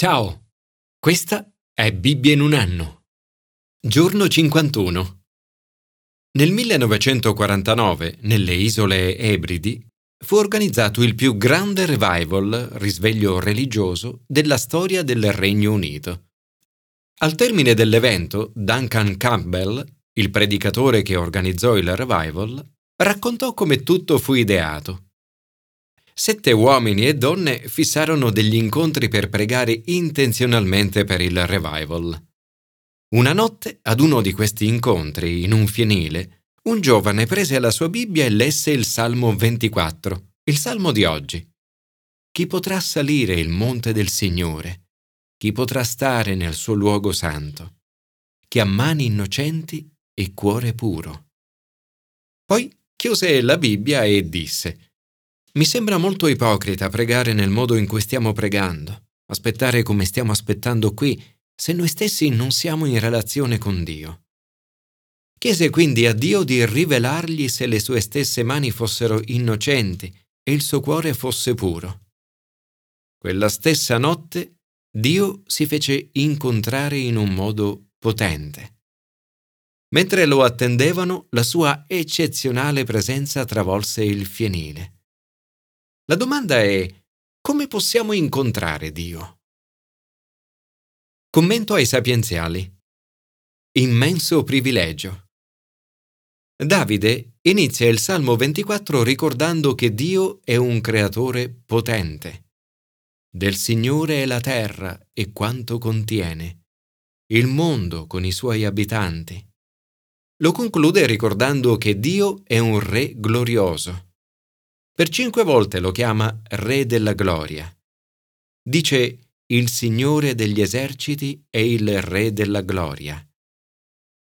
Ciao, questa è Bibbia in un anno. Giorno 51. Nel 1949, nelle isole Ebridi, fu organizzato il più grande revival, risveglio religioso, della storia del Regno Unito. Al termine dell'evento, Duncan Campbell, il predicatore che organizzò il revival, raccontò come tutto fu ideato sette uomini e donne fissarono degli incontri per pregare intenzionalmente per il revival. Una notte, ad uno di questi incontri, in un fienile, un giovane prese la sua Bibbia e lesse il Salmo 24, il Salmo di oggi. Chi potrà salire il monte del Signore? Chi potrà stare nel suo luogo santo? Chi ha mani innocenti e cuore puro. Poi chiuse la Bibbia e disse, mi sembra molto ipocrita pregare nel modo in cui stiamo pregando, aspettare come stiamo aspettando qui, se noi stessi non siamo in relazione con Dio. Chiese quindi a Dio di rivelargli se le sue stesse mani fossero innocenti e il suo cuore fosse puro. Quella stessa notte Dio si fece incontrare in un modo potente. Mentre lo attendevano, la sua eccezionale presenza travolse il fienile. La domanda è come possiamo incontrare Dio? Commento ai sapienziali. Immenso privilegio. Davide inizia il Salmo 24 ricordando che Dio è un creatore potente. Del Signore è la terra e quanto contiene, il mondo con i suoi abitanti. Lo conclude ricordando che Dio è un Re glorioso. Per cinque volte lo chiama Re della Gloria. Dice il Signore degli eserciti e il Re della Gloria.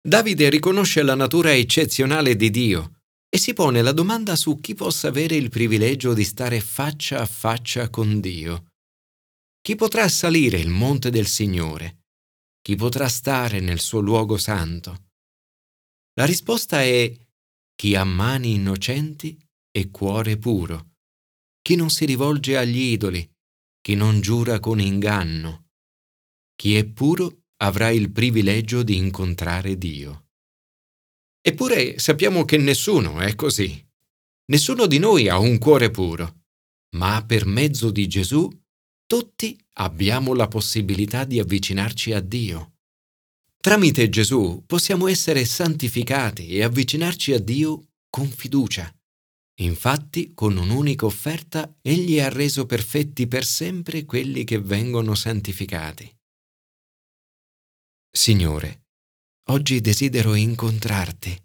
Davide riconosce la natura eccezionale di Dio e si pone la domanda su chi possa avere il privilegio di stare faccia a faccia con Dio. Chi potrà salire il monte del Signore? Chi potrà stare nel suo luogo santo? La risposta è chi ha mani innocenti e cuore puro, chi non si rivolge agli idoli, chi non giura con inganno. Chi è puro avrà il privilegio di incontrare Dio. Eppure sappiamo che nessuno è così. Nessuno di noi ha un cuore puro, ma per mezzo di Gesù tutti abbiamo la possibilità di avvicinarci a Dio. Tramite Gesù possiamo essere santificati e avvicinarci a Dio con fiducia. Infatti, con un'unica offerta, egli ha reso perfetti per sempre quelli che vengono santificati. Signore, oggi desidero incontrarti.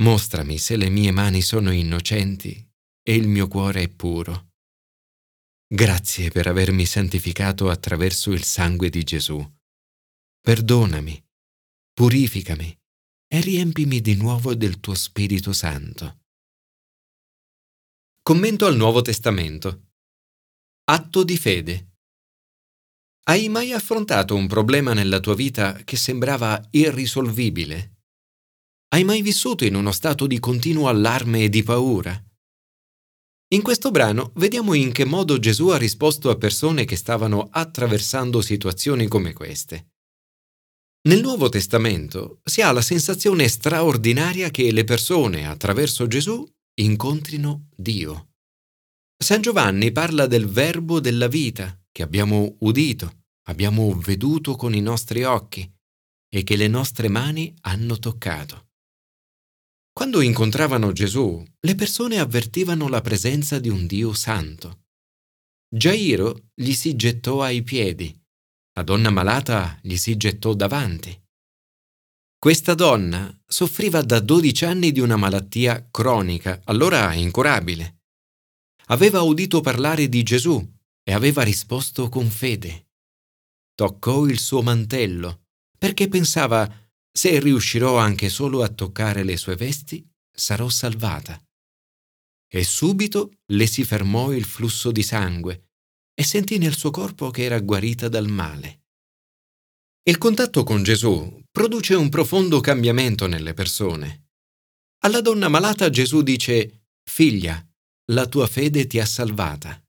Mostrami se le mie mani sono innocenti e il mio cuore è puro. Grazie per avermi santificato attraverso il sangue di Gesù. Perdonami, purificami e riempimi di nuovo del tuo Spirito Santo. Commento al Nuovo Testamento. Atto di fede. Hai mai affrontato un problema nella tua vita che sembrava irrisolvibile? Hai mai vissuto in uno stato di continuo allarme e di paura? In questo brano vediamo in che modo Gesù ha risposto a persone che stavano attraversando situazioni come queste. Nel Nuovo Testamento si ha la sensazione straordinaria che le persone, attraverso Gesù, incontrino Dio. San Giovanni parla del verbo della vita che abbiamo udito, abbiamo veduto con i nostri occhi e che le nostre mani hanno toccato. Quando incontravano Gesù, le persone avvertivano la presenza di un Dio santo. Gairo gli si gettò ai piedi, la donna malata gli si gettò davanti. Questa donna soffriva da 12 anni di una malattia cronica, allora incurabile. Aveva udito parlare di Gesù e aveva risposto con fede. Toccò il suo mantello, perché pensava se riuscirò anche solo a toccare le sue vesti, sarò salvata. E subito le si fermò il flusso di sangue e sentì nel suo corpo che era guarita dal male. Il contatto con Gesù produce un profondo cambiamento nelle persone. Alla donna malata Gesù dice, Figlia, la tua fede ti ha salvata.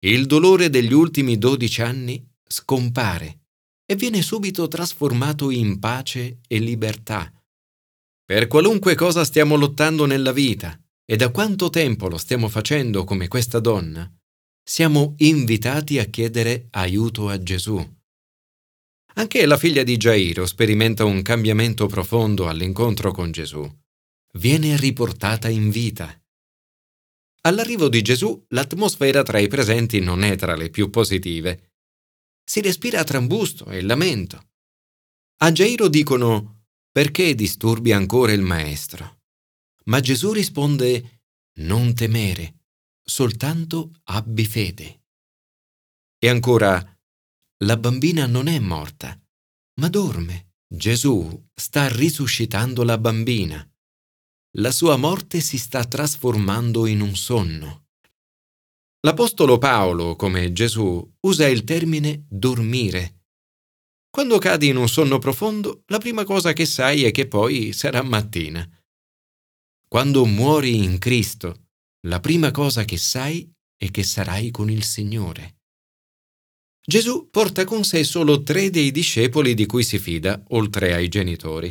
il dolore degli ultimi dodici anni scompare e viene subito trasformato in pace e libertà. Per qualunque cosa stiamo lottando nella vita e da quanto tempo lo stiamo facendo come questa donna, siamo invitati a chiedere aiuto a Gesù. Anche la figlia di Gairo sperimenta un cambiamento profondo all'incontro con Gesù. Viene riportata in vita. All'arrivo di Gesù l'atmosfera tra i presenti non è tra le più positive. Si respira trambusto e lamento. A Gairo dicono perché disturbi ancora il Maestro? Ma Gesù risponde non temere, soltanto abbi fede. E ancora, la bambina non è morta, ma dorme. Gesù sta risuscitando la bambina. La sua morte si sta trasformando in un sonno. L'Apostolo Paolo, come Gesù, usa il termine dormire. Quando cadi in un sonno profondo, la prima cosa che sai è che poi sarà mattina. Quando muori in Cristo, la prima cosa che sai è che sarai con il Signore. Gesù porta con sé solo tre dei discepoli di cui si fida, oltre ai genitori.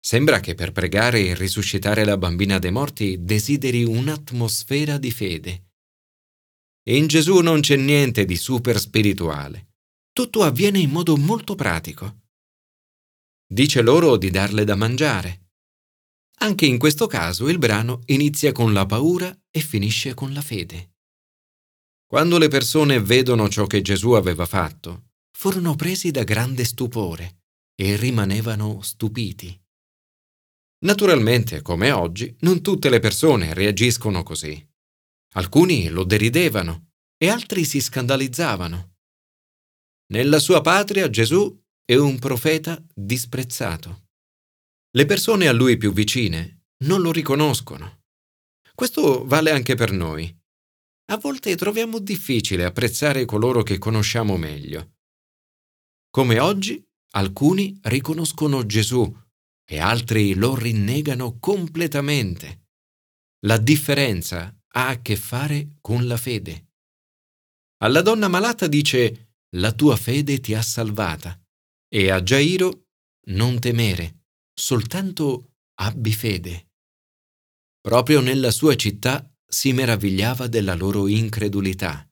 Sembra che per pregare e risuscitare la bambina dei morti desideri un'atmosfera di fede. In Gesù non c'è niente di super spirituale. Tutto avviene in modo molto pratico. Dice loro di darle da mangiare. Anche in questo caso il brano inizia con la paura e finisce con la fede. Quando le persone vedono ciò che Gesù aveva fatto, furono presi da grande stupore e rimanevano stupiti. Naturalmente, come oggi, non tutte le persone reagiscono così. Alcuni lo deridevano e altri si scandalizzavano. Nella sua patria Gesù è un profeta disprezzato. Le persone a lui più vicine non lo riconoscono. Questo vale anche per noi. A volte troviamo difficile apprezzare coloro che conosciamo meglio. Come oggi, alcuni riconoscono Gesù e altri lo rinnegano completamente. La differenza ha a che fare con la fede. Alla donna malata dice la tua fede ti ha salvata e a Gairo non temere soltanto abbi fede. Proprio nella sua città si meravigliava della loro incredulità.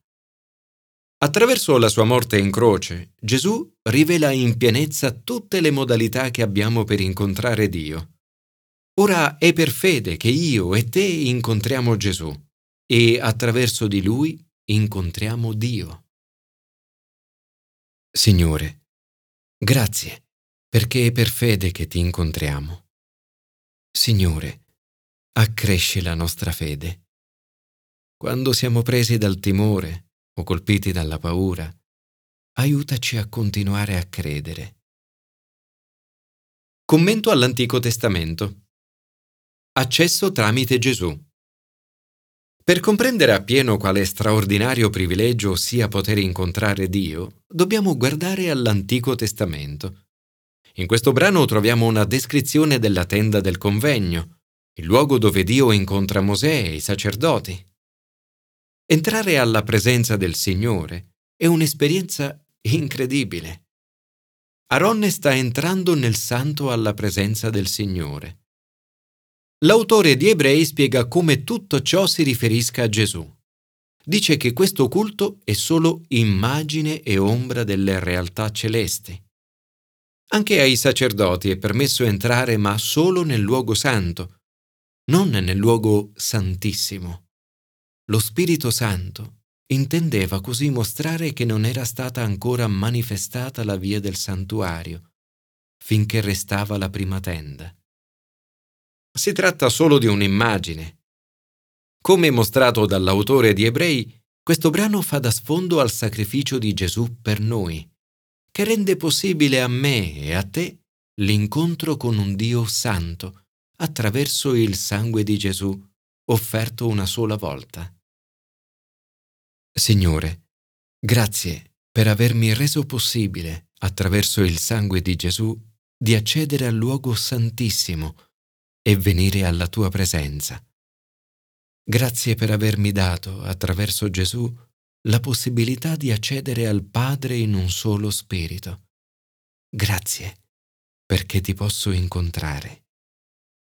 Attraverso la sua morte in croce, Gesù rivela in pienezza tutte le modalità che abbiamo per incontrare Dio. Ora è per fede che io e te incontriamo Gesù e attraverso di lui incontriamo Dio. Signore, grazie perché è per fede che ti incontriamo. Signore, accresci la nostra fede. Quando siamo presi dal timore o colpiti dalla paura, aiutaci a continuare a credere. Commento all'Antico Testamento. Accesso tramite Gesù. Per comprendere appieno quale straordinario privilegio sia poter incontrare Dio, dobbiamo guardare all'Antico Testamento. In questo brano troviamo una descrizione della tenda del convegno, il luogo dove Dio incontra Mosè e i sacerdoti. Entrare alla presenza del Signore è un'esperienza incredibile. Aronne sta entrando nel santo alla presenza del Signore. L'autore di Ebrei spiega come tutto ciò si riferisca a Gesù. Dice che questo culto è solo immagine e ombra delle realtà celesti. Anche ai sacerdoti è permesso entrare ma solo nel luogo santo, non nel luogo santissimo. Lo Spirito Santo intendeva così mostrare che non era stata ancora manifestata la via del santuario, finché restava la prima tenda. Si tratta solo di un'immagine. Come mostrato dall'autore di Ebrei, questo brano fa da sfondo al sacrificio di Gesù per noi che rende possibile a me e a te l'incontro con un Dio santo attraverso il sangue di Gesù offerto una sola volta. Signore, grazie per avermi reso possibile, attraverso il sangue di Gesù, di accedere al luogo santissimo e venire alla tua presenza. Grazie per avermi dato, attraverso Gesù, la possibilità di accedere al Padre in un solo spirito. Grazie perché ti posso incontrare.